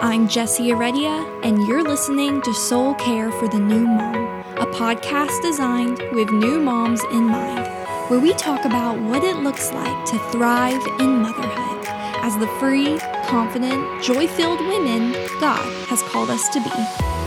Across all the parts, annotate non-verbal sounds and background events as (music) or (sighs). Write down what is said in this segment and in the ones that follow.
I'm Jessie Heredia, and you're listening to Soul Care for the New Mom, a podcast designed with new moms in mind, where we talk about what it looks like to thrive in motherhood as the free, confident, joy filled women God has called us to be.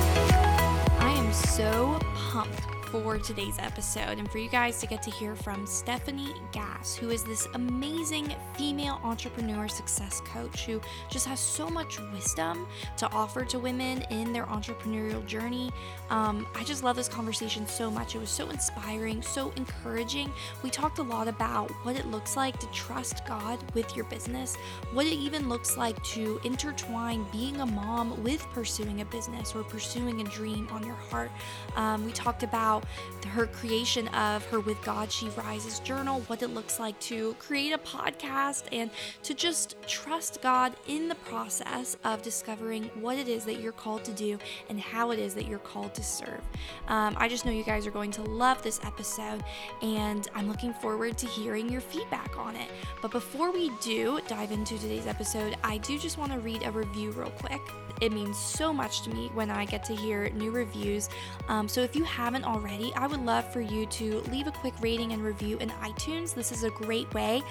For today's episode and for you guys to get to hear from Stephanie Gass, who is this amazing female entrepreneur success coach who just has so much wisdom to offer to women in their entrepreneurial journey. Um, I just love this conversation so much. It was so inspiring, so encouraging. We talked a lot about what it looks like to trust God with your business, what it even looks like to intertwine being a mom with pursuing a business or pursuing a dream on your heart. Um, we talked about her creation of her With God She Rises journal, what it looks like to create a podcast, and to just trust God in the process of discovering what it is that you're called to do and how it is that you're called to serve. Um, I just know you guys are going to love this episode, and I'm looking forward to hearing your feedback on it. But before we do dive into today's episode, I do just want to read a review real quick. It means so much to me when I get to hear new reviews. Um, so if you haven't already, I would love for you to leave a quick rating and review in iTunes. This is a great way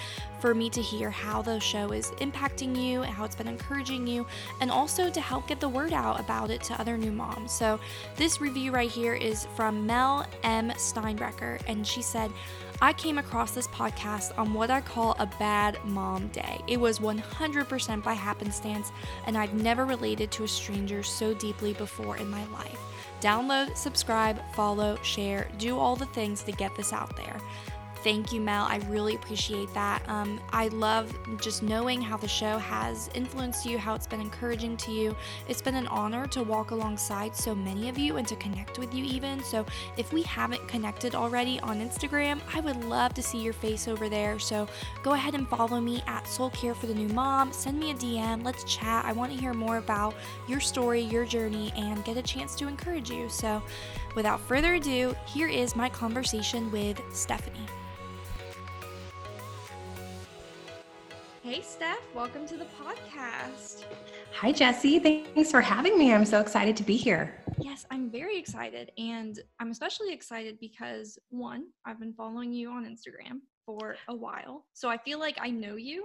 for me to hear how the show is impacting you how it's been encouraging you, and also to help get the word out about it to other new moms. So this review right here is from Mel M. Steinbrecher, and she said, I came across this podcast on what I call a bad mom day. It was 100% by happenstance, and I've never related to a stranger so deeply before in my life. Download, subscribe, follow, share, do all the things to get this out there. Thank you, Mel. I really appreciate that. Um, I love just knowing how the show has influenced you, how it's been encouraging to you. It's been an honor to walk alongside so many of you and to connect with you, even. So, if we haven't connected already on Instagram, I would love to see your face over there. So, go ahead and follow me at Soul Care for the New Mom. Send me a DM. Let's chat. I want to hear more about your story, your journey, and get a chance to encourage you. So, without further ado, here is my conversation with Stephanie. Hey, Steph, welcome to the podcast. Hi, Jesse. Thanks for having me. I'm so excited to be here. Yes, I'm very excited. And I'm especially excited because, one, I've been following you on Instagram for a while. So I feel like I know you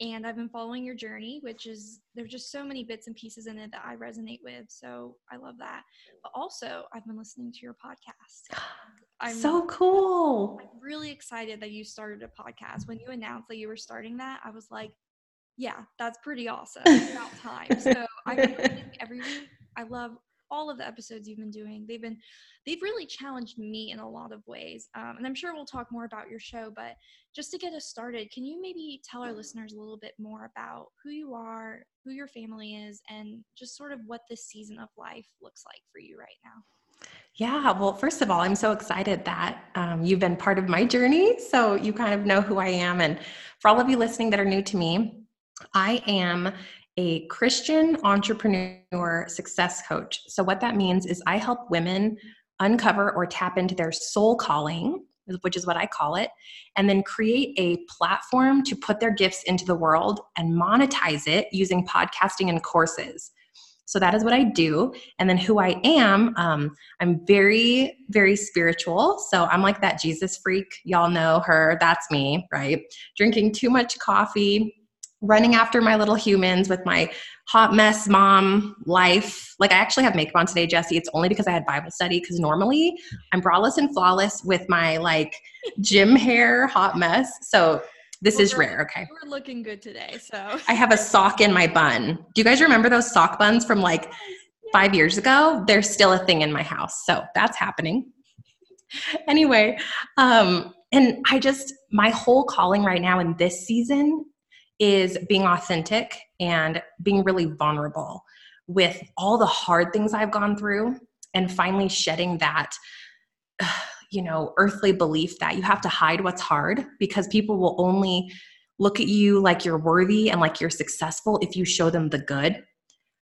and I've been following your journey, which is there's just so many bits and pieces in it that I resonate with. So I love that. But also, I've been listening to your podcast. (gasps) (gasps) I'm so cool. I'm really excited that you started a podcast. When you announced that you were starting that, I was like, yeah, that's pretty awesome. It's about time. So I've been listening every week. I love all of the episodes you've been doing. They've been they've really challenged me in a lot of ways. Um, and I'm sure we'll talk more about your show, but just to get us started, can you maybe tell our listeners a little bit more about who you are, who your family is, and just sort of what this season of life looks like for you right now? Yeah, well, first of all, I'm so excited that um, you've been part of my journey. So you kind of know who I am. And for all of you listening that are new to me, I am a Christian entrepreneur success coach. So, what that means is I help women uncover or tap into their soul calling, which is what I call it, and then create a platform to put their gifts into the world and monetize it using podcasting and courses. So that is what I do. And then who I am, um, I'm very, very spiritual. So I'm like that Jesus freak. Y'all know her. That's me, right? Drinking too much coffee, running after my little humans with my hot mess mom life. Like I actually have makeup on today, Jesse. It's only because I had Bible study because normally I'm braless and flawless with my like gym hair hot mess. So this well, is rare, okay? We're looking good today, so. I have a sock in my bun. Do you guys remember those sock buns from like five years ago? They're still a thing in my house. So that's happening. (laughs) anyway, um, and I just, my whole calling right now in this season is being authentic and being really vulnerable with all the hard things I've gone through and finally shedding that you know earthly belief that you have to hide what's hard because people will only look at you like you're worthy and like you're successful if you show them the good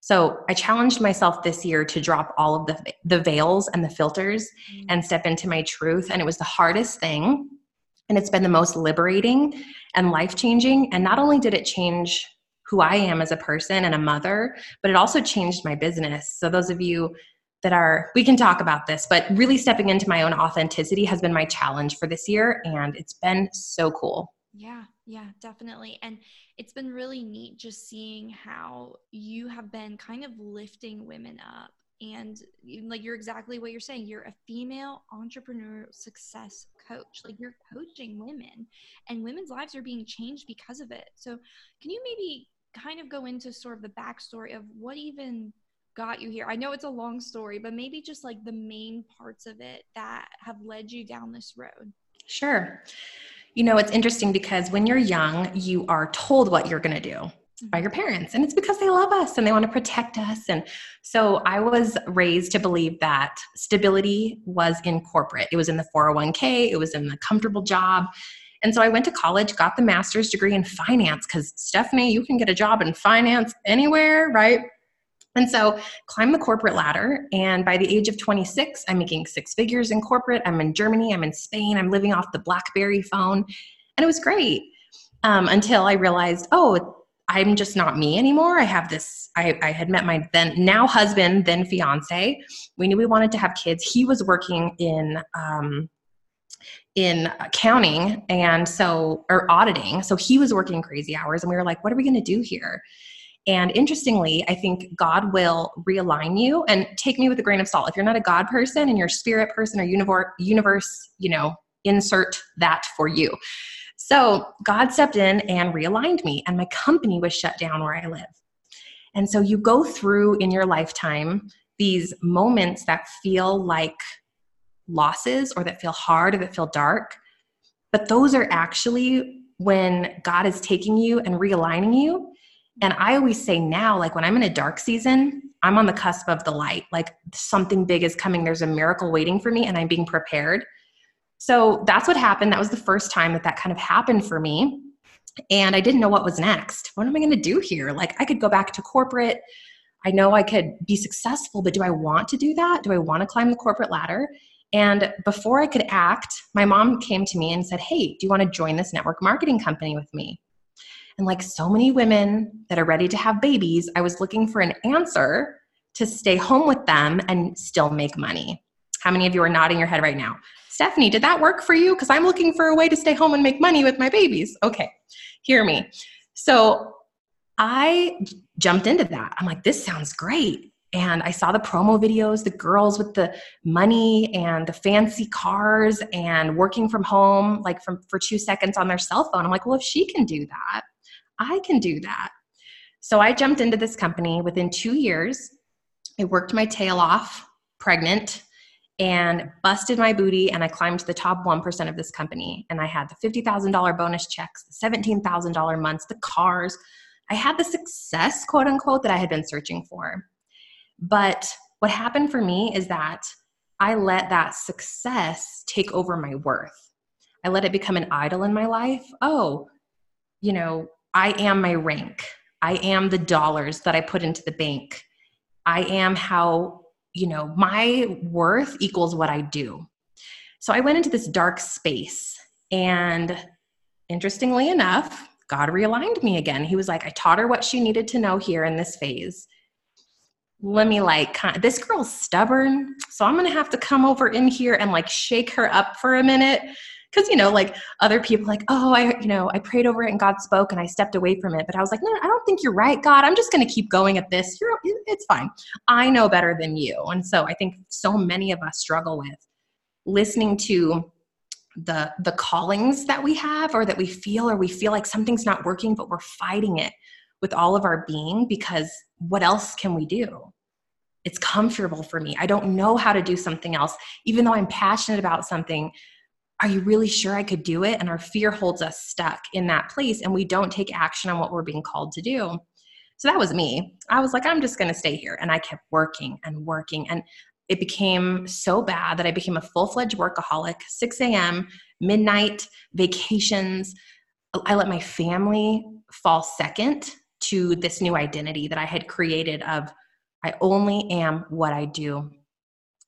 so i challenged myself this year to drop all of the the veils and the filters mm-hmm. and step into my truth and it was the hardest thing and it's been the most liberating and life changing and not only did it change who I am as a person and a mother, but it also changed my business. So, those of you that are, we can talk about this, but really stepping into my own authenticity has been my challenge for this year. And it's been so cool. Yeah, yeah, definitely. And it's been really neat just seeing how you have been kind of lifting women up and like you're exactly what you're saying you're a female entrepreneur success coach like you're coaching women and women's lives are being changed because of it so can you maybe kind of go into sort of the backstory of what even got you here. I know it's a long story but maybe just like the main parts of it that have led you down this road. Sure. You know it's interesting because when you're young you are told what you're going to do by mm-hmm. your parents and it's because they love us and they want to protect us and so i was raised to believe that stability was in corporate. It was in the 401k it was in the comfortable job and so i went to college got the master's degree in finance because stephanie you can get a job in finance anywhere right and so climb the corporate ladder and by the age of 26 i'm making six figures in corporate i'm in germany i'm in spain i'm living off the blackberry phone and it was great um, until i realized oh I'm just not me anymore. I have this, I, I had met my then now husband, then fiance. We knew we wanted to have kids. He was working in, um, in accounting and so, or auditing. So he was working crazy hours and we were like, what are we going to do here? And interestingly, I think God will realign you and take me with a grain of salt. If you're not a God person and you're a spirit person or universe, universe, you know, insert that for you. So God stepped in and realigned me, and my company was shut down where I live. And so you go through in your lifetime these moments that feel like losses or that feel hard or that feel dark. But those are actually when God is taking you and realigning you. And I always say now, like when I'm in a dark season, I'm on the cusp of the light. Like something big is coming, there's a miracle waiting for me, and I'm being prepared. So that's what happened. That was the first time that that kind of happened for me. And I didn't know what was next. What am I going to do here? Like, I could go back to corporate. I know I could be successful, but do I want to do that? Do I want to climb the corporate ladder? And before I could act, my mom came to me and said, Hey, do you want to join this network marketing company with me? And like so many women that are ready to have babies, I was looking for an answer to stay home with them and still make money. How many of you are nodding your head right now? Stephanie, did that work for you? Because I'm looking for a way to stay home and make money with my babies. Okay, hear me. So I jumped into that. I'm like, this sounds great. And I saw the promo videos, the girls with the money and the fancy cars and working from home, like from for two seconds on their cell phone. I'm like, well, if she can do that, I can do that. So I jumped into this company within two years. I worked my tail off, pregnant, and busted my booty and I climbed to the top 1% of this company. And I had the $50,000 bonus checks, the $17,000 months, the cars. I had the success, quote unquote, that I had been searching for. But what happened for me is that I let that success take over my worth. I let it become an idol in my life. Oh, you know, I am my rank. I am the dollars that I put into the bank. I am how you know, my worth equals what I do. So I went into this dark space. And interestingly enough, God realigned me again. He was like, I taught her what she needed to know here in this phase. Let me like, this girl's stubborn. So I'm going to have to come over in here and like shake her up for a minute because you know like other people like oh i you know i prayed over it and god spoke and i stepped away from it. But i was like no i don't think you're right god. I'm just going to keep going at this. You're it's fine. I know better than you. And so i think so many of us struggle with listening to the the callings that we have or that we feel or we feel like something's not working but we're fighting it with all of our being because what else can we do? It's comfortable for me. I don't know how to do something else. Even though i'm passionate about something are you really sure I could do it? And our fear holds us stuck in that place and we don't take action on what we're being called to do. So that was me. I was like, I'm just going to stay here. And I kept working and working. And it became so bad that I became a full fledged workaholic, 6 a.m., midnight, vacations. I let my family fall second to this new identity that I had created of I only am what I do.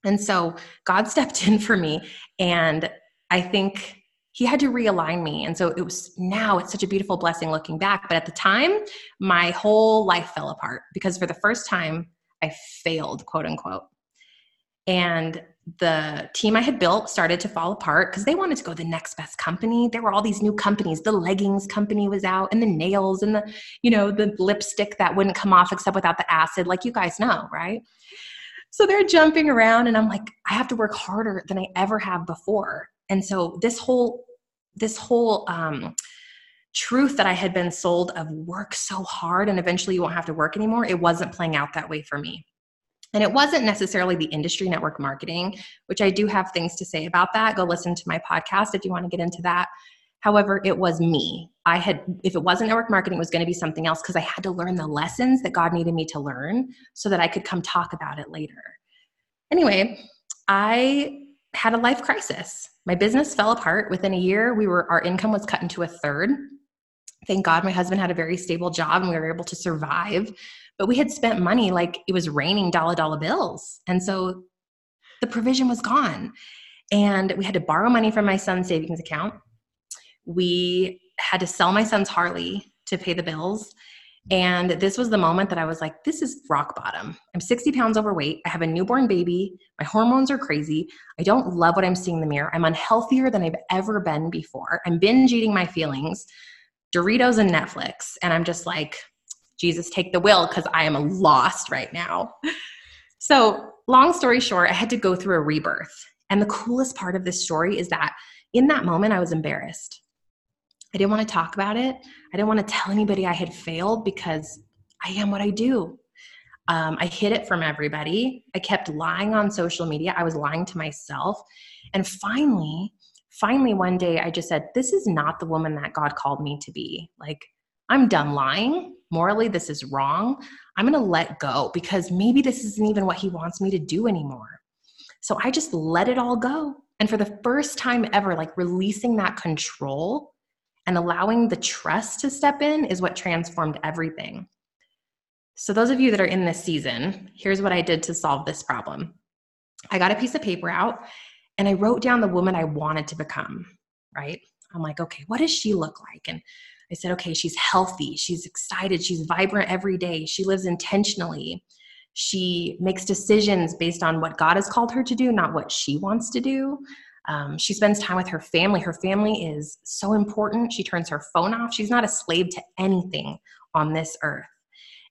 And so God (laughs) stepped in for me and I think he had to realign me. And so it was now it's such a beautiful blessing looking back. But at the time, my whole life fell apart because for the first time, I failed, quote unquote. And the team I had built started to fall apart because they wanted to go the next best company. There were all these new companies. The leggings company was out, and the nails, and the you know the lipstick that wouldn't come off except without the acid, like you guys know, right? So they're jumping around, and I'm like, I have to work harder than I ever have before. And so this whole this whole um, truth that I had been sold of work so hard and eventually you won't have to work anymore, it wasn't playing out that way for me. And it wasn't necessarily the industry network marketing, which I do have things to say about that. Go listen to my podcast if you want to get into that. However, it was me. I had, if it wasn't network marketing, it was going to be something else because I had to learn the lessons that God needed me to learn so that I could come talk about it later. Anyway, I had a life crisis. My business fell apart within a year. We were, our income was cut into a third. Thank God my husband had a very stable job and we were able to survive but we had spent money like it was raining dollar dollar bills and so the provision was gone and we had to borrow money from my son's savings account we had to sell my son's harley to pay the bills and this was the moment that I was like, this is rock bottom. I'm 60 pounds overweight. I have a newborn baby. My hormones are crazy. I don't love what I'm seeing in the mirror. I'm unhealthier than I've ever been before. I'm binge eating my feelings, Doritos and Netflix. And I'm just like, Jesus, take the will because I am lost right now. So, long story short, I had to go through a rebirth. And the coolest part of this story is that in that moment, I was embarrassed. I didn't want to talk about it. I didn't want to tell anybody I had failed because I am what I do. Um, I hid it from everybody. I kept lying on social media. I was lying to myself. And finally, finally, one day I just said, This is not the woman that God called me to be. Like, I'm done lying. Morally, this is wrong. I'm going to let go because maybe this isn't even what he wants me to do anymore. So I just let it all go. And for the first time ever, like releasing that control and allowing the trust to step in is what transformed everything. So, those of you that are in this season, here's what I did to solve this problem I got a piece of paper out and I wrote down the woman I wanted to become, right? I'm like, okay, what does she look like? And I said, okay, she's healthy, she's excited, she's vibrant every day, she lives intentionally, she makes decisions based on what God has called her to do, not what she wants to do. Um, she spends time with her family. Her family is so important. She turns her phone off. She's not a slave to anything on this earth.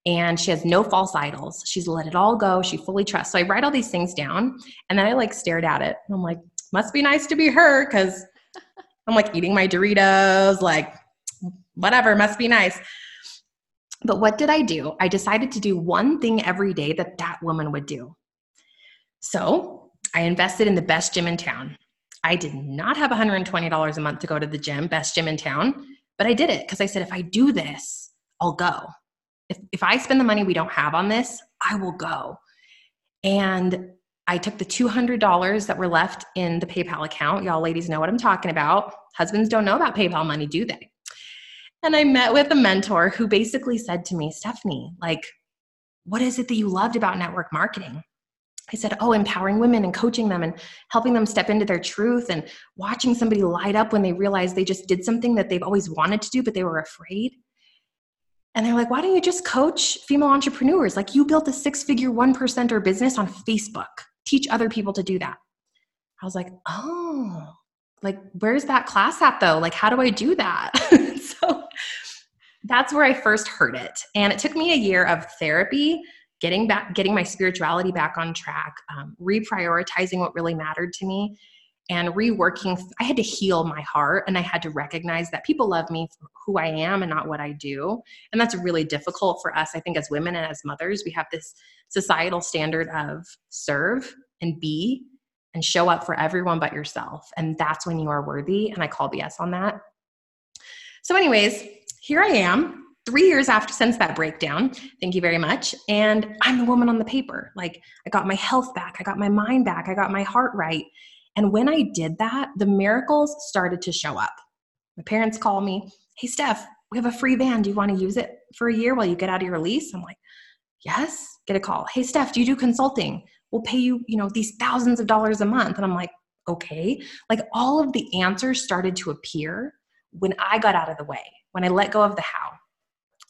And she has no false idols. She's let it all go. She fully trusts. So I write all these things down and then I like stared at it. I'm like, must be nice to be her because I'm like eating my Doritos, like whatever, must be nice. But what did I do? I decided to do one thing every day that that woman would do. So I invested in the best gym in town. I did not have $120 a month to go to the gym, best gym in town, but I did it because I said, if I do this, I'll go. If, if I spend the money we don't have on this, I will go. And I took the $200 that were left in the PayPal account. Y'all ladies know what I'm talking about. Husbands don't know about PayPal money, do they? And I met with a mentor who basically said to me, Stephanie, like, what is it that you loved about network marketing? I said, Oh, empowering women and coaching them and helping them step into their truth and watching somebody light up when they realize they just did something that they've always wanted to do, but they were afraid. And they're like, Why don't you just coach female entrepreneurs? Like, you built a six figure one percenter business on Facebook. Teach other people to do that. I was like, Oh, like, where's that class at though? Like, how do I do that? (laughs) so that's where I first heard it. And it took me a year of therapy, getting back, getting my spirituality back on track, um, reprioritizing what really mattered to me, and reworking. I had to heal my heart and I had to recognize that people love me for who I am and not what I do. And that's really difficult for us, I think, as women and as mothers. We have this societal standard of serve and be and show up for everyone but yourself. And that's when you are worthy. And I call BS on that. So, anyways, here I am, three years after since that breakdown. Thank you very much. And I'm the woman on the paper. Like, I got my health back, I got my mind back, I got my heart right. And when I did that, the miracles started to show up. My parents call me, Hey, Steph, we have a free van. Do you want to use it for a year while you get out of your lease? I'm like, Yes. Get a call. Hey, Steph, do you do consulting? We'll pay you, you know, these thousands of dollars a month. And I'm like, okay? Like all of the answers started to appear when I got out of the way, when I let go of the how.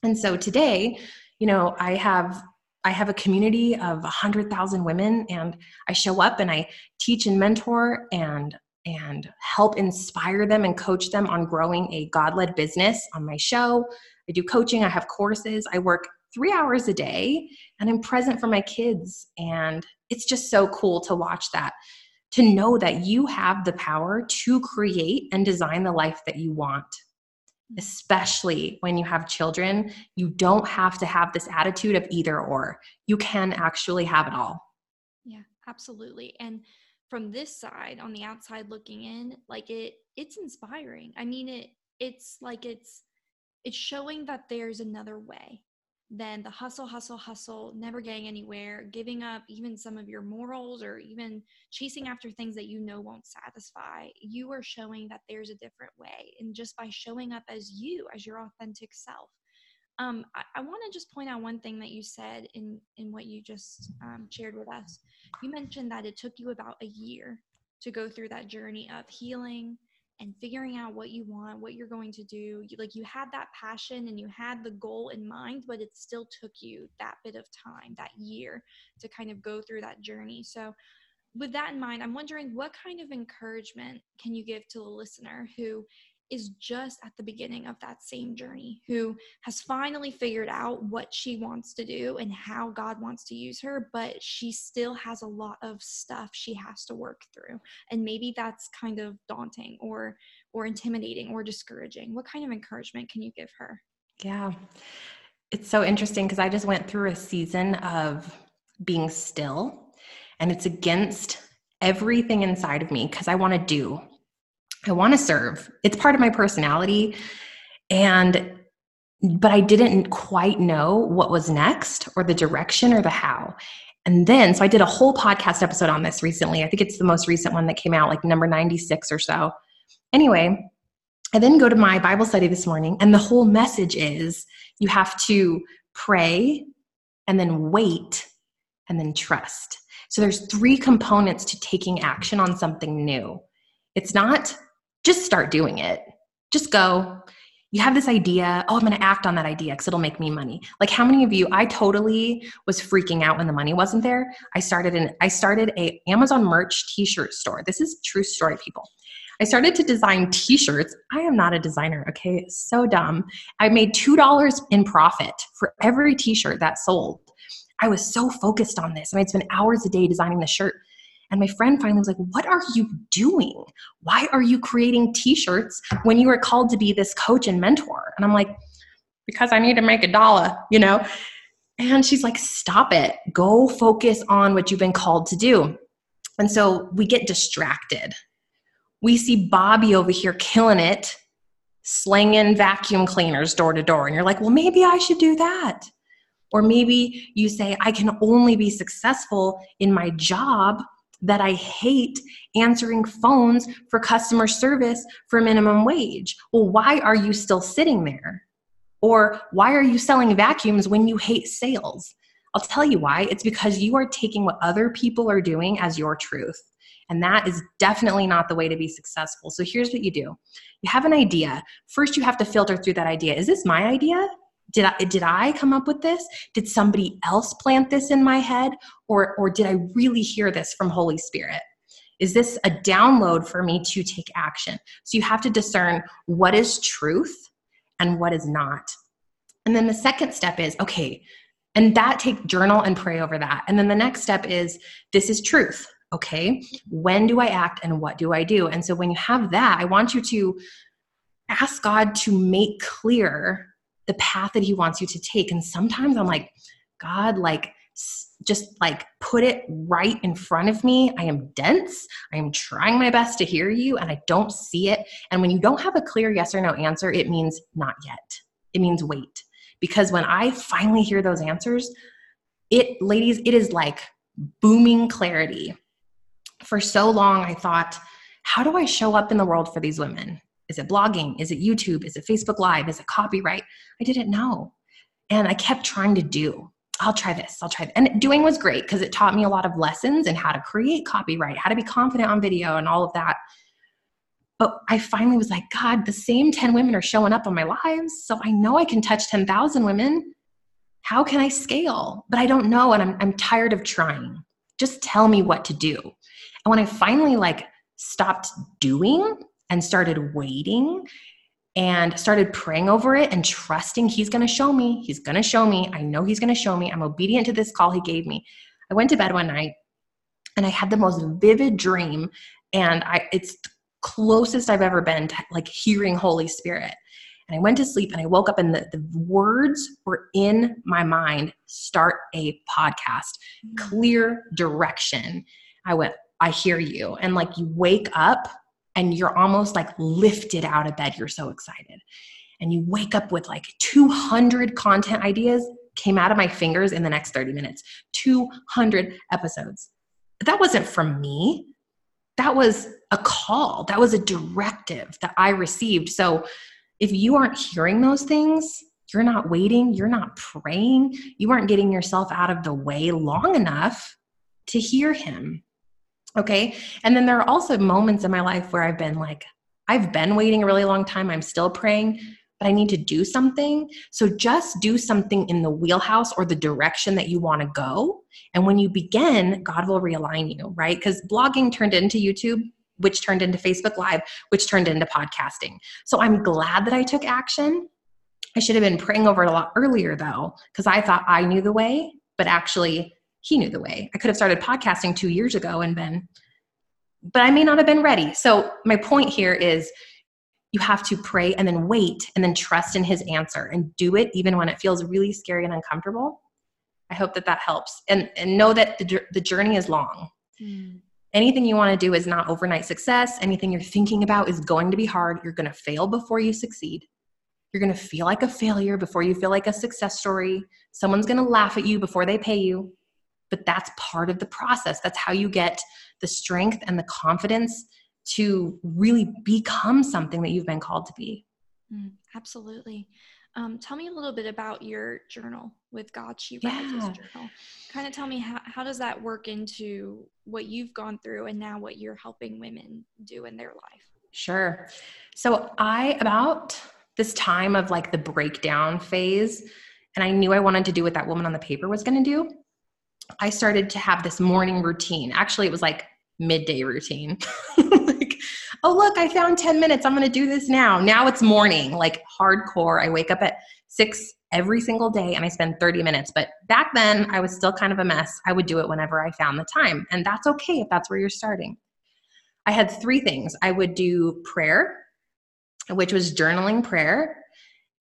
And so today, you know, I have I have a community of 100,000 women and I show up and I teach and mentor and and help inspire them and coach them on growing a God-led business on my show. I do coaching, I have courses, I work 3 hours a day and I'm present for my kids and it's just so cool to watch that to know that you have the power to create and design the life that you want especially when you have children, you don't have to have this attitude of either or. You can actually have it all. Yeah, absolutely. And from this side, on the outside looking in, like it it's inspiring. I mean it it's like it's it's showing that there's another way than the hustle, hustle, hustle, never getting anywhere, giving up even some of your morals or even chasing after things that you know won't satisfy. You are showing that there's a different way. And just by showing up as you, as your authentic self. Um, I, I want to just point out one thing that you said in, in what you just um, shared with us. You mentioned that it took you about a year to go through that journey of healing, and figuring out what you want, what you're going to do. You, like you had that passion and you had the goal in mind, but it still took you that bit of time, that year to kind of go through that journey. So, with that in mind, I'm wondering what kind of encouragement can you give to the listener who is just at the beginning of that same journey, who has finally figured out what she wants to do and how God wants to use her, but she still has a lot of stuff she has to work through. And maybe that's kind of daunting or or intimidating or discouraging. What kind of encouragement can you give her? Yeah. It's so interesting because I just went through a season of being still and it's against everything inside of me because I want to do. I want to serve. It's part of my personality. And but I didn't quite know what was next or the direction or the how. And then, so I did a whole podcast episode on this recently. I think it's the most recent one that came out, like number 96 or so. Anyway, I then go to my Bible study this morning, and the whole message is you have to pray and then wait and then trust. So there's three components to taking action on something new. It's not just start doing it. Just go. You have this idea, oh, I'm going to act on that idea because it'll make me money. Like how many of you I totally was freaking out when the money wasn't there. I started an I started a Amazon merch t-shirt store. This is true story people. I started to design t-shirts. I am not a designer, okay? So dumb. I made $2 in profit for every t-shirt that sold. I was so focused on this and I'd spend hours a day designing the shirt. And my friend finally was like, What are you doing? Why are you creating t shirts when you were called to be this coach and mentor? And I'm like, Because I need to make a dollar, you know? And she's like, Stop it. Go focus on what you've been called to do. And so we get distracted. We see Bobby over here killing it, slinging vacuum cleaners door to door. And you're like, Well, maybe I should do that. Or maybe you say, I can only be successful in my job that I hate answering phones for customer service for minimum wage. Well, why are you still sitting there? Or why are you selling vacuums when you hate sales? I'll tell you why. It's because you are taking what other people are doing as your truth. And that is definitely not the way to be successful. So here's what you do you have an idea. First, you have to filter through that idea. Is this my idea? Did I did I come up with this? Did somebody else plant this in my head or or did I really hear this from Holy Spirit? Is this a download for me to take action? So you have to discern what is truth and what is not. And then the second step is okay, and that take journal and pray over that. And then the next step is this is truth. Okay, when do I act and what do I do? And so when you have that, I want you to ask God to make clear the path that he wants you to take. And sometimes i'm like god like just like put it right in front of me. I am dense. I am trying my best to hear you and i don't see it. And when you don't have a clear yes or no answer it means not yet. It means wait. Because when i finally hear those answers it ladies it is like booming clarity. For so long i thought how do i show up in the world for these women is it blogging? Is it YouTube? Is it Facebook Live? Is it copyright? I didn't know. And I kept trying to do. I'll try this. I'll try. That. And doing was great because it taught me a lot of lessons and how to create copyright, how to be confident on video, and all of that. But I finally was like, God, the same 10 women are showing up on my lives. So I know I can touch 10,000 women. How can I scale? But I don't know. And I'm, I'm tired of trying. Just tell me what to do. And when I finally like stopped doing and started waiting and started praying over it and trusting he's going to show me. He's going to show me. I know he's going to show me. I'm obedient to this call he gave me. I went to bed one night and I had the most vivid dream and I it's closest I've ever been to like hearing Holy Spirit. And I went to sleep and I woke up and the, the words were in my mind start a podcast, mm. clear direction. I went, I hear you. And like you wake up and you're almost like lifted out of bed. You're so excited. And you wake up with like 200 content ideas came out of my fingers in the next 30 minutes. 200 episodes. That wasn't from me. That was a call. That was a directive that I received. So if you aren't hearing those things, you're not waiting, you're not praying, you aren't getting yourself out of the way long enough to hear him. Okay. And then there are also moments in my life where I've been like, I've been waiting a really long time. I'm still praying, but I need to do something. So just do something in the wheelhouse or the direction that you want to go. And when you begin, God will realign you, right? Because blogging turned into YouTube, which turned into Facebook Live, which turned into podcasting. So I'm glad that I took action. I should have been praying over it a lot earlier though, because I thought I knew the way, but actually he knew the way. I could have started podcasting two years ago and been, but I may not have been ready. So, my point here is you have to pray and then wait and then trust in his answer and do it even when it feels really scary and uncomfortable. I hope that that helps. And, and know that the, the journey is long. Mm. Anything you want to do is not overnight success. Anything you're thinking about is going to be hard. You're going to fail before you succeed. You're going to feel like a failure before you feel like a success story. Someone's going to laugh at you before they pay you but that's part of the process. That's how you get the strength and the confidence to really become something that you've been called to be. Mm, absolutely. Um, tell me a little bit about your journal with God She Rises yeah. journal. Kind of tell me how, how does that work into what you've gone through and now what you're helping women do in their life? Sure. So I about this time of like the breakdown phase, and I knew I wanted to do what that woman on the paper was going to do. I started to have this morning routine. Actually, it was like midday routine. (laughs) like, oh, look, I found 10 minutes. I'm going to do this now. Now it's morning, like hardcore. I wake up at six every single day and I spend 30 minutes. But back then, I was still kind of a mess. I would do it whenever I found the time. And that's okay if that's where you're starting. I had three things I would do prayer, which was journaling prayer.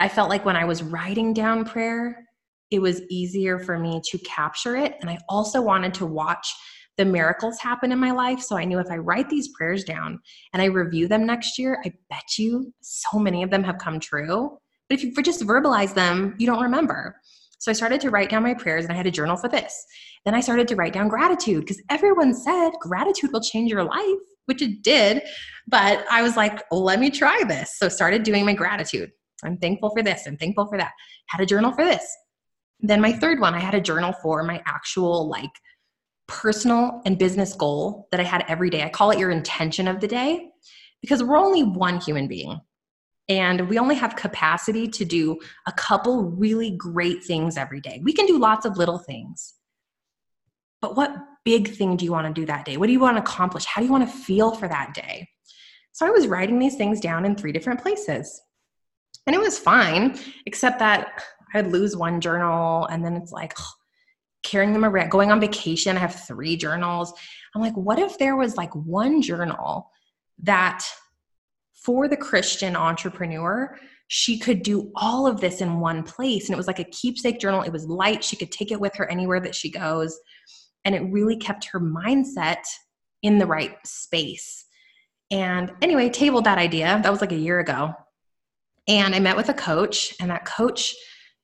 I felt like when I was writing down prayer, it was easier for me to capture it. And I also wanted to watch the miracles happen in my life. So I knew if I write these prayers down and I review them next year, I bet you so many of them have come true. But if you just verbalize them, you don't remember. So I started to write down my prayers and I had a journal for this. Then I started to write down gratitude because everyone said gratitude will change your life, which it did. But I was like, let me try this. So started doing my gratitude. I'm thankful for this. I'm thankful for that. Had a journal for this. Then my third one, I had a journal for my actual like personal and business goal that I had every day. I call it your intention of the day because we're only one human being and we only have capacity to do a couple really great things every day. We can do lots of little things. But what big thing do you want to do that day? What do you want to accomplish? How do you want to feel for that day? So I was writing these things down in three different places. And it was fine, except that I'd lose one journal and then it's like ugh, carrying them around, going on vacation. I have three journals. I'm like, what if there was like one journal that for the Christian entrepreneur, she could do all of this in one place. And it was like a keepsake journal. It was light. She could take it with her anywhere that she goes. And it really kept her mindset in the right space. And anyway, tabled that idea. That was like a year ago. And I met with a coach, and that coach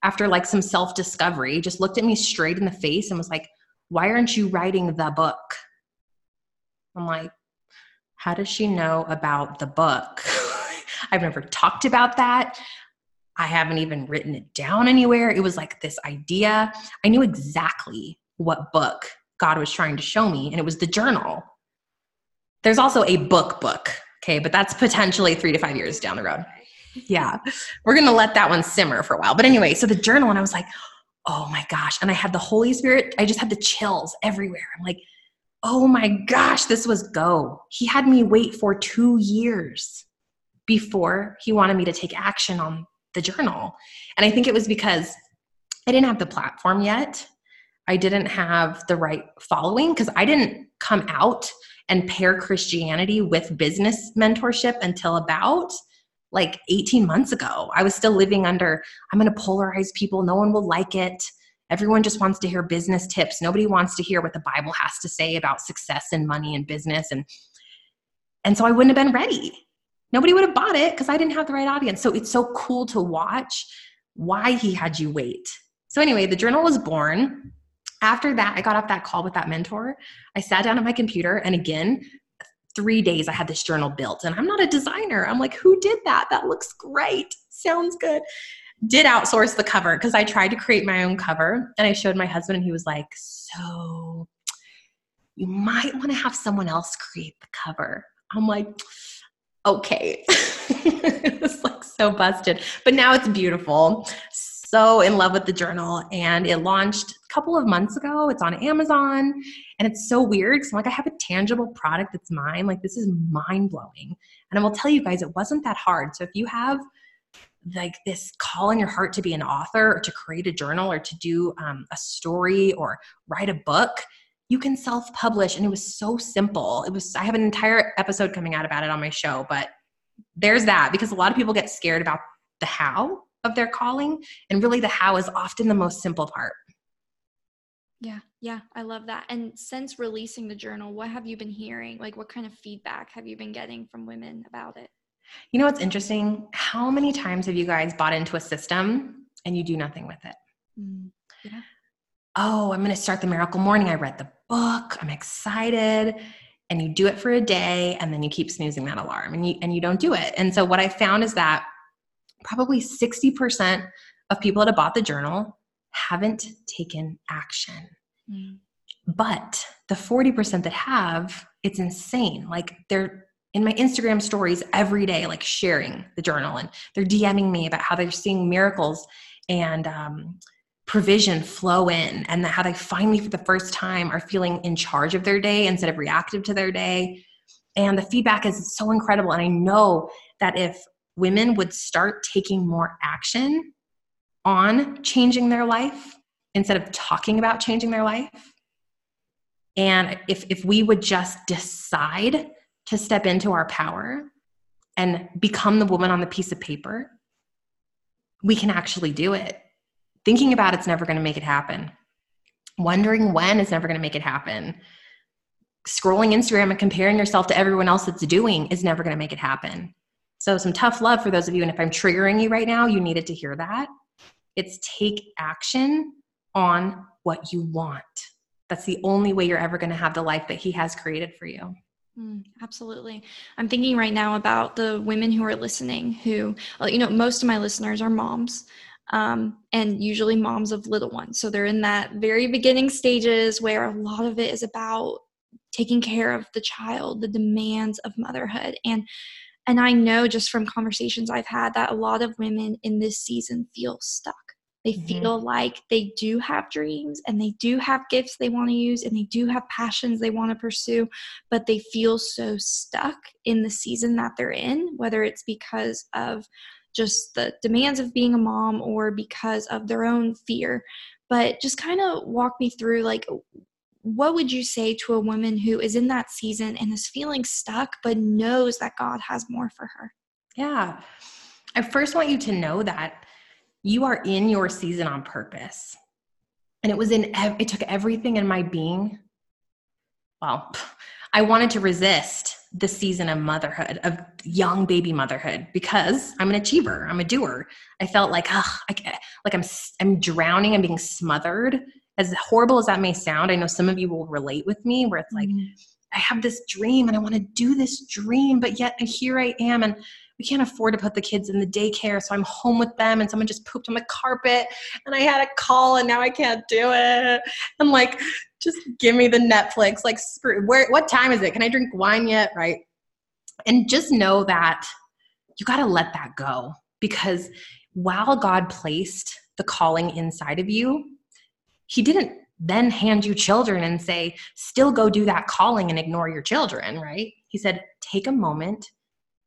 after like some self discovery, just looked at me straight in the face and was like, Why aren't you writing the book? I'm like, How does she know about the book? (laughs) I've never talked about that. I haven't even written it down anywhere. It was like this idea. I knew exactly what book God was trying to show me, and it was the journal. There's also a book book, okay, but that's potentially three to five years down the road. Yeah, we're gonna let that one simmer for a while. But anyway, so the journal, and I was like, oh my gosh. And I had the Holy Spirit, I just had the chills everywhere. I'm like, oh my gosh, this was go. He had me wait for two years before he wanted me to take action on the journal. And I think it was because I didn't have the platform yet. I didn't have the right following because I didn't come out and pair Christianity with business mentorship until about like 18 months ago. I was still living under, I'm going to polarize people. No one will like it. Everyone just wants to hear business tips. Nobody wants to hear what the Bible has to say about success and money and business. And, and so I wouldn't have been ready. Nobody would have bought it because I didn't have the right audience. So it's so cool to watch why he had you wait. So, anyway, the journal was born. After that, I got off that call with that mentor. I sat down at my computer, and again, three days I had this journal built. And I'm not a designer. I'm like, who did that? That looks great. Sounds good. Did outsource the cover because I tried to create my own cover. And I showed my husband, and he was like, So you might want to have someone else create the cover. I'm like, okay. (laughs) it was like so busted. But now it's beautiful. In love with the journal. And it launched a couple of months ago. It's on Amazon. And it's so weird because I'm like, I have a tangible product that's mine. Like, this is mind blowing. And I will tell you guys, it wasn't that hard. So if you have like this call in your heart to be an author or to create a journal or to do um, a story or write a book, you can self publish. And it was so simple. It was, I have an entire episode coming out about it on my show, but there's that because a lot of people get scared about the how of their calling. And really, the how is often the most simple part. Yeah, yeah, I love that. And since releasing the journal, what have you been hearing? Like, what kind of feedback have you been getting from women about it? You know what's interesting? How many times have you guys bought into a system and you do nothing with it? Mm, yeah. Oh, I'm going to start the miracle morning. I read the book. I'm excited. And you do it for a day and then you keep snoozing that alarm and you and you don't do it. And so what I found is that probably 60% of people that have bought the journal haven't taken action. Mm. But the 40% that have, it's insane. Like they're in my Instagram stories every day, like sharing the journal, and they're DMing me about how they're seeing miracles and um, provision flow in and how they finally for the first time are feeling in charge of their day instead of reactive to their day and the feedback is so incredible and i know that if women would start taking more action on changing their life instead of talking about changing their life and if if we would just decide to step into our power and become the woman on the piece of paper we can actually do it Thinking about it's never going to make it happen. Wondering when is never going to make it happen. Scrolling Instagram and comparing yourself to everyone else that's doing is never going to make it happen. So, some tough love for those of you. And if I'm triggering you right now, you needed to hear that. It's take action on what you want. That's the only way you're ever going to have the life that He has created for you. Mm, absolutely. I'm thinking right now about the women who are listening who, you know, most of my listeners are moms um, and usually moms of little ones. So they're in that very beginning stages where a lot of it is about taking care of the child, the demands of motherhood. And and I know just from conversations I've had that a lot of women in this season feel stuck. They mm-hmm. feel like they do have dreams and they do have gifts they want to use and they do have passions they want to pursue, but they feel so stuck in the season that they're in, whether it's because of just the demands of being a mom or because of their own fear. But just kind of walk me through like, what would you say to a woman who is in that season and is feeling stuck but knows that God has more for her? Yeah. I first want you to know that you are in your season on purpose. And it was in, it took everything in my being. Well, I wanted to resist the season of motherhood, of young baby motherhood, because I'm an achiever. I'm a doer. I felt like, ah, like I'm, I'm drowning. I'm being smothered. As horrible as that may sound, I know some of you will relate with me, where it's like, mm-hmm. I have this dream and I want to do this dream, but yet here I am. And we can't afford to put the kids in the daycare. So I'm home with them and someone just pooped on the carpet and I had a call and now I can't do it. I'm like, just give me the Netflix. Like, screw, where, what time is it? Can I drink wine yet? Right. And just know that you got to let that go because while God placed the calling inside of you, He didn't then hand you children and say, still go do that calling and ignore your children, right? He said, take a moment,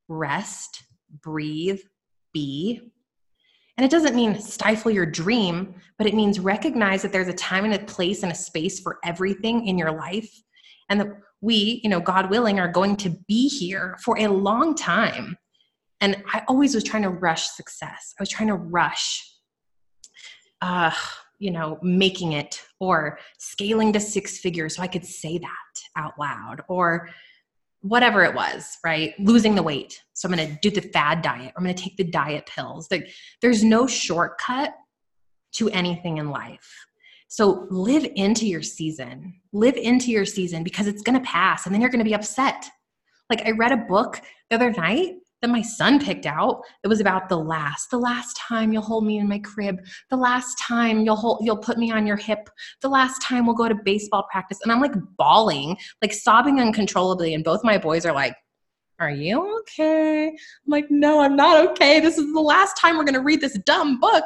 rest, breathe, be. And it doesn't mean stifle your dream, but it means recognize that there's a time and a place and a space for everything in your life. And that we, you know, God willing, are going to be here for a long time. And I always was trying to rush success. I was trying to rush uh, you know, making it or scaling to six figures so I could say that out loud or whatever it was, right? Losing the weight. So I'm going to do the fad diet. I'm going to take the diet pills. Like there's no shortcut to anything in life. So live into your season. Live into your season because it's going to pass and then you're going to be upset. Like I read a book the other night that my son picked out it was about the last the last time you'll hold me in my crib the last time you'll hold you'll put me on your hip the last time we'll go to baseball practice. And i'm like bawling like sobbing uncontrollably and both my boys are like are you okay? I'm like no i'm not okay. This is the last time we're going to read this dumb book.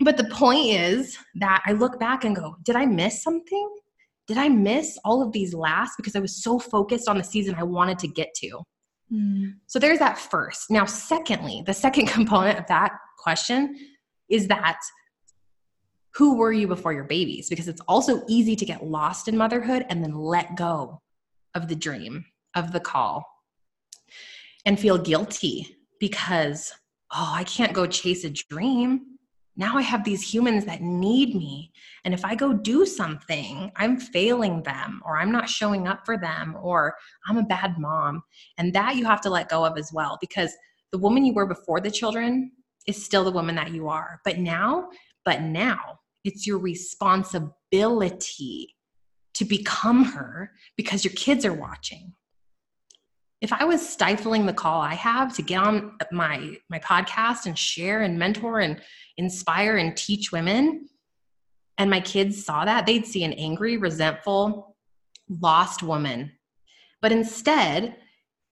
But the point is that i look back and go did i miss something? Did i miss all of these last? Because i was so focused on the season i wanted to get to Mm. So there's that first. Now, secondly, the second (laughs) component of that question is that who were you before your babies? Because it's also easy to get lost in motherhood and then let go of the dream, of the call, and feel guilty because, oh, I can't go chase a dream now I have these humans that need me. And if I go do something, I'm failing them, or I'm not showing up for them, or I'm a bad mom. And that you have to let go of as well, because the woman you were before the children is still the woman that you are. But now, but now it's your responsibility to become her because your kids are watching if I was stifling the call I have to get on my my podcast and share and mentor and inspire and teach women, and my kids saw that, they'd see an angry, resentful, lost woman. But instead,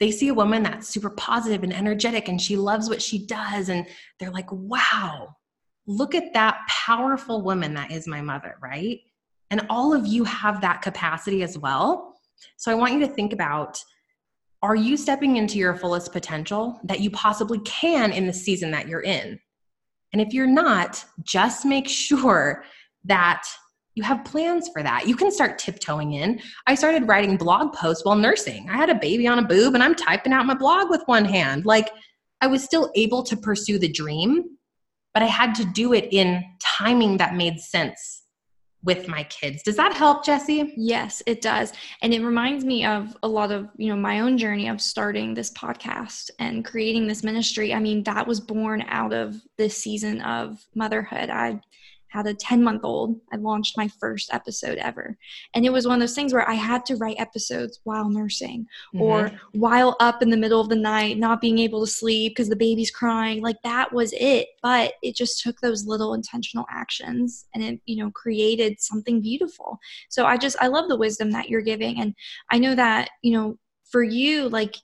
they see a woman that's super positive and energetic and she loves what she does. And they're like, wow, look at that powerful woman that is my mother, right? And all of you have that capacity as well. So I want you to think about are you stepping into your fullest potential that you possibly can in the season that you're in? And if you're not, just make (laughs) sure that you have plans for that. You can start tiptoeing in. I started writing blog posts while nursing. I had a baby on a boob and I'm typing out my blog with one hand. Like I was still able to pursue the dream, but I had to do it in timing that made sense with my kids. Does that help, Jesse? Yes, it does. And it reminds me of a lot of, you know, my own journey of starting this podcast and creating this ministry. I mean, that was born out of this season of motherhood. I had a 10 month old. I launched my first episode ever. And it was one of those things where I had to write episodes while nursing mm-hmm. or while up in the middle of the night, not being able to sleep because the baby's crying. Like that was it. But it just took those little intentional actions and it, you know, created something beautiful. So I just, I love the wisdom that you're giving. And I know that, you know, for you, like,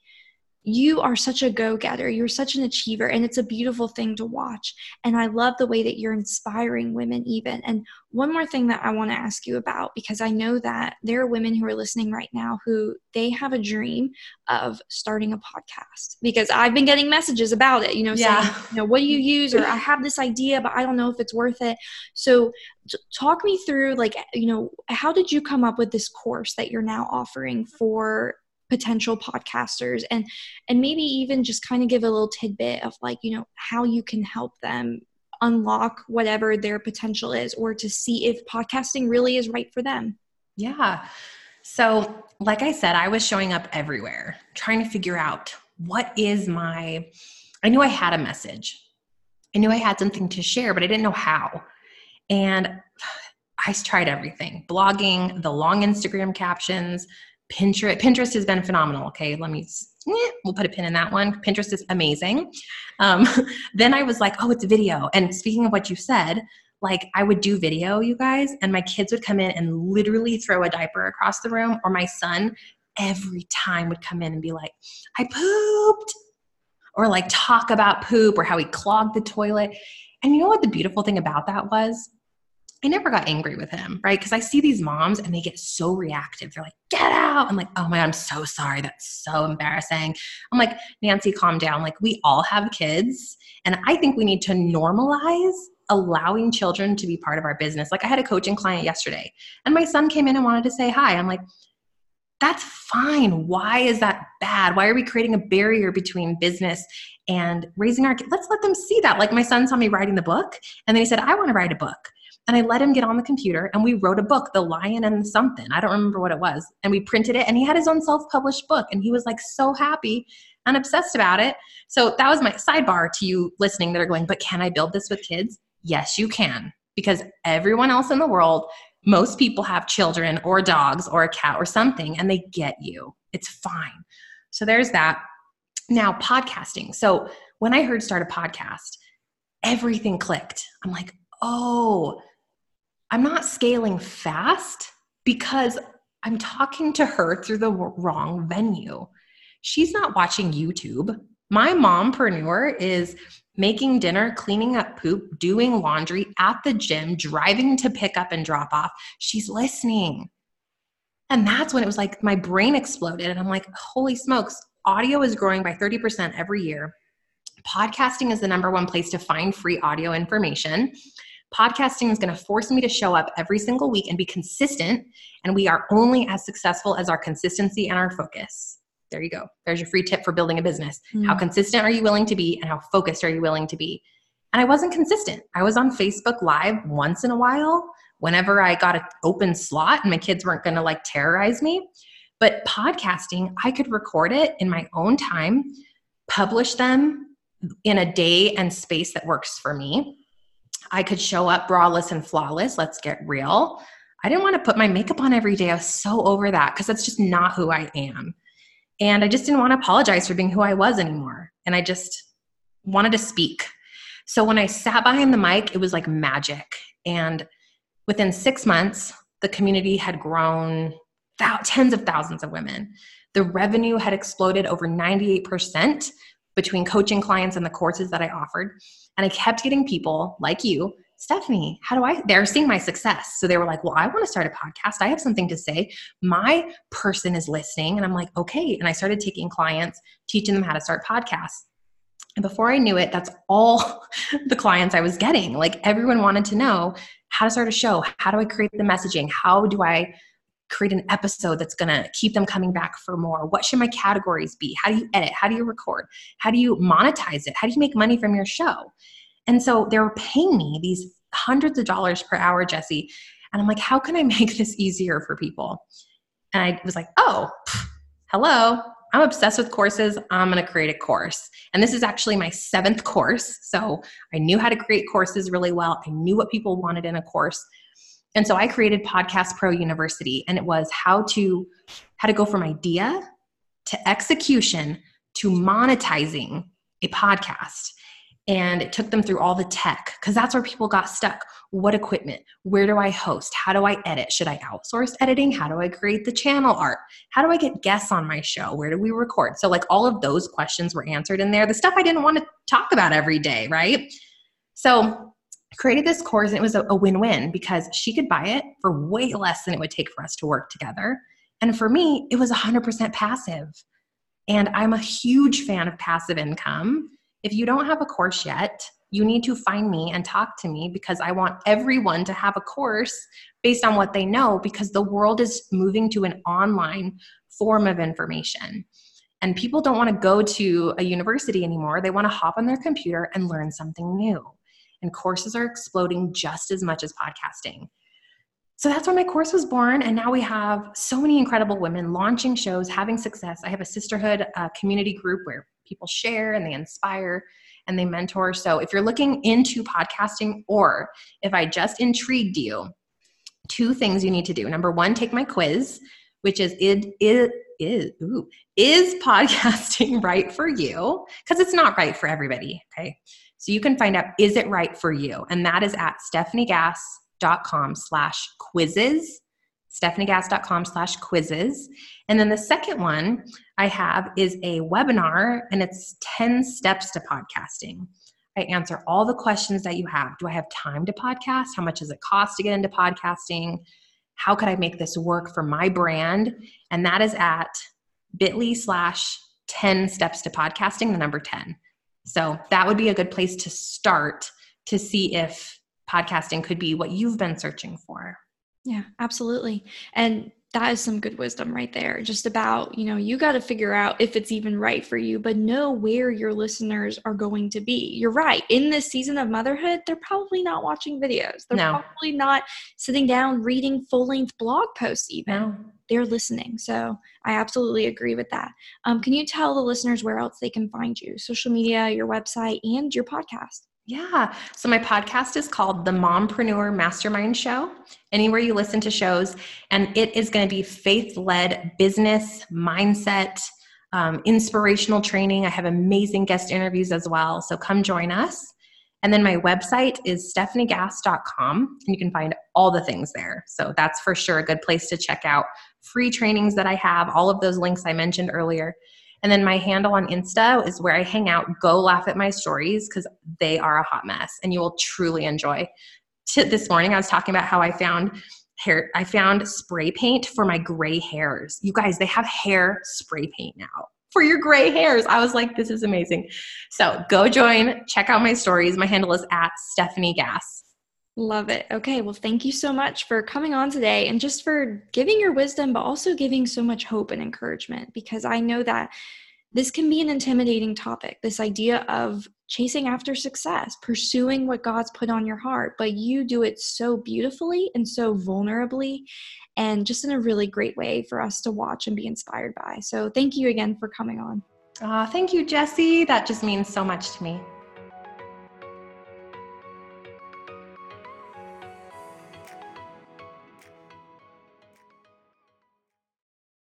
you are such a go getter. You're such an achiever, and it's a beautiful thing to watch. And I love the way that you're inspiring women, even. And one more thing that I want to ask you about, because I know that there are women who are listening right now who they have a dream of starting a podcast. Because I've been getting messages about it, you know, yeah. saying, you know, what do you use? Or I have this idea, but I don't know if it's worth it. So, talk me through, like, you know, how did you come up with this course that you're now offering for potential podcasters and and maybe even just kind of give a little tidbit of like you know how you can help them unlock whatever their potential is or to see if podcasting really is right for them. Yeah. So like i said i was showing up everywhere trying to figure out what is my i knew i had a message. I knew i had something to share but i didn't know how. And (sighs) I tried everything blogging, the long Instagram captions, Pinterest Pinterest has been phenomenal. Okay, let me eh, we'll put a pin in that one. Pinterest is amazing. Um, (laughs) then I was like, oh, it's a video. And speaking of what you said, like I would do video, you guys, and my kids would come in and literally throw a diaper across the room, or my son every time would come in and be like, I pooped, or like talk about poop or how he clogged the toilet. And you know what the beautiful thing about that was? I never got angry with him, right? Because I see these moms and they get so reactive. They're like, get out. I'm like, oh my God, I'm so sorry. That's so embarrassing. I'm like, Nancy, calm down. Like, we all have kids. And I think we need to normalize allowing children to be part of our business. Like, I had a coaching client yesterday and my son came in and wanted to say hi. I'm like, that's fine. Why is that bad? Why are we creating a barrier between business and raising our kids? Let's let them see that. Like my son saw me writing the book, and then he said, I want to write a book. And I let him get on the computer and we wrote a book, The Lion and Something. I don't remember what it was. And we printed it, and he had his own self published book, and he was like so happy and obsessed about it. So that was my sidebar to you listening that are going, but can I build this with kids? Yes, you can. Because everyone else in the world most people have children or dogs or a cat or something and they get you. It's fine. So there's that. Now, podcasting. So when I heard start a podcast, everything clicked. I'm like, oh, I'm not scaling fast because I'm talking to her through the wrong venue. She's not watching YouTube. My mompreneur is making dinner, cleaning up poop, doing laundry at the gym, driving to pick up and drop off. She's listening. And that's when it was like my brain exploded. And I'm like, holy smokes, audio is growing by 30% every year. Podcasting is the number one place to find free audio information. Podcasting is going to force me to show up every single week and be consistent. And we are only as successful as our consistency and our focus there you go. There's your free tip for building a business. Mm. How consistent are you willing to be and how focused are you willing to be? And I wasn't consistent. I was on Facebook Live once in a while whenever I got an open slot and my kids weren't going to like terrorize me. But podcasting, I could record it in my own time, publish them in a day and space that works for me. I could show up braless and flawless. Let's get real. I didn't want to put my makeup on every day. I was so over that because that's just not who I am. And I just didn't want to apologize for being who I was anymore. And I just wanted to speak. So when I sat behind the mic, it was like magic. And within six months, the community had grown tens of thousands of women. The revenue had exploded over 98% between coaching clients and the courses that I offered. And I kept getting people like you Stephanie, how do I? They're seeing my success. So they were like, well, I want to start a podcast. I have something to say. My person is listening. And I'm like, okay. And I started taking clients, teaching them how to start podcasts. And before I knew it, that's all (laughs) the clients I was getting. Like everyone wanted to know how to start a show. How do I create the messaging? How do I create an episode that's going to keep them coming back for more? What should my categories be? How do you edit? How do you record? How do you monetize it? How do you make money from your show? And so they were paying me these hundreds of dollars per hour, Jesse. And I'm like, how can I (laughs) make this easier for people? And I was like, oh, hello. I'm obsessed with courses. I'm going to create a course. And this is actually my seventh course. So I knew how to create courses really well. I knew what people wanted in a course. And so I created Podcast Pro University and it was how to how to go from idea to execution to monetizing a podcast and it took them through all the tech because that's where people got stuck. What equipment? Where do I host? How do I edit? Should I outsource editing? How do I create the channel art? How do I get guests on my show? Where do we record? So, like, all of those questions were answered in there. The stuff I didn't want to talk about every day, right? So, created this course and it was a, a win win because she could buy it for way less than it would take for us to work together. And for me, it was 100% passive. And I'm a huge fan of passive income if you don't have a course yet, you need to find me and talk to me because I want everyone to have a course based on what they know because the world is moving to an online form of information. And people don't want to go to a university anymore. They want to hop on their computer and learn something new. And courses are exploding just as much as podcasting. So that's when my course was born. And now we have so many incredible women launching shows, having success. I have a sisterhood uh, community group where people share and they inspire and they mentor. So if you're looking into podcasting or if I just intrigued you, two things you need to do. Number one, take my quiz which is it is is ooh, is (laughs) podcasting right for you? Because it's not right for everybody. Okay. So you can find out is it right for you? And that is at stephaniegass.com slash quizzes. stephaniegass.com slash quizzes. And then the second one I have is a webinar and it's 10 steps to podcasting. I answer all the questions that you have. Do I have time to podcast? How much does it cost to get into podcasting? How could I make this work for my brand? And that is at bit.ly slash 10 steps to podcasting, the number 10. So that would be a good place to start to see if podcasting could be what you've been searching for. Yeah, absolutely. And that is some good wisdom right there just about you know you got to figure out if it's even right for you but know where your listeners are going to be. You're right in this season of motherhood they're probably not watching videos. They're no. probably not sitting down reading full-length blog posts even. No. they're listening so i absolutely agree with that. Um, can you tell the listeners where else they can find you? Social media your website and your podcast yeah. So my podcast is called The Mompreneur Mastermind Show. Anywhere you listen to shows, and it is going to be faith-led business mindset, um, inspirational training. I have amazing guest interviews as well. So come join us. And then my website is stephaniegass.com, and you can find all the things there. So that's for sure a good place to check out free trainings that I have, all of those links I mentioned earlier. And then my handle on Insta is where I hang out. Go laugh at my stories because they are a hot mess and you will truly enjoy. this morning, I was talking about how I found hair, I found spray paint for my gray hairs. You guys, they have hair spray paint now for your gray hairs. I was like, this is amazing. So go join, check out my stories. My handle is at Stephanie Gass. Love it. Okay. Well, thank you so much for coming on today and just for giving your wisdom, but also giving so much hope and encouragement because I know that this can be an intimidating topic this idea of chasing after success, pursuing what God's put on your heart, but you do it so beautifully and so vulnerably and just in a really great way for us to watch and be inspired by. So, thank you again for coming on. Uh, thank you, Jesse. That just means so much to me.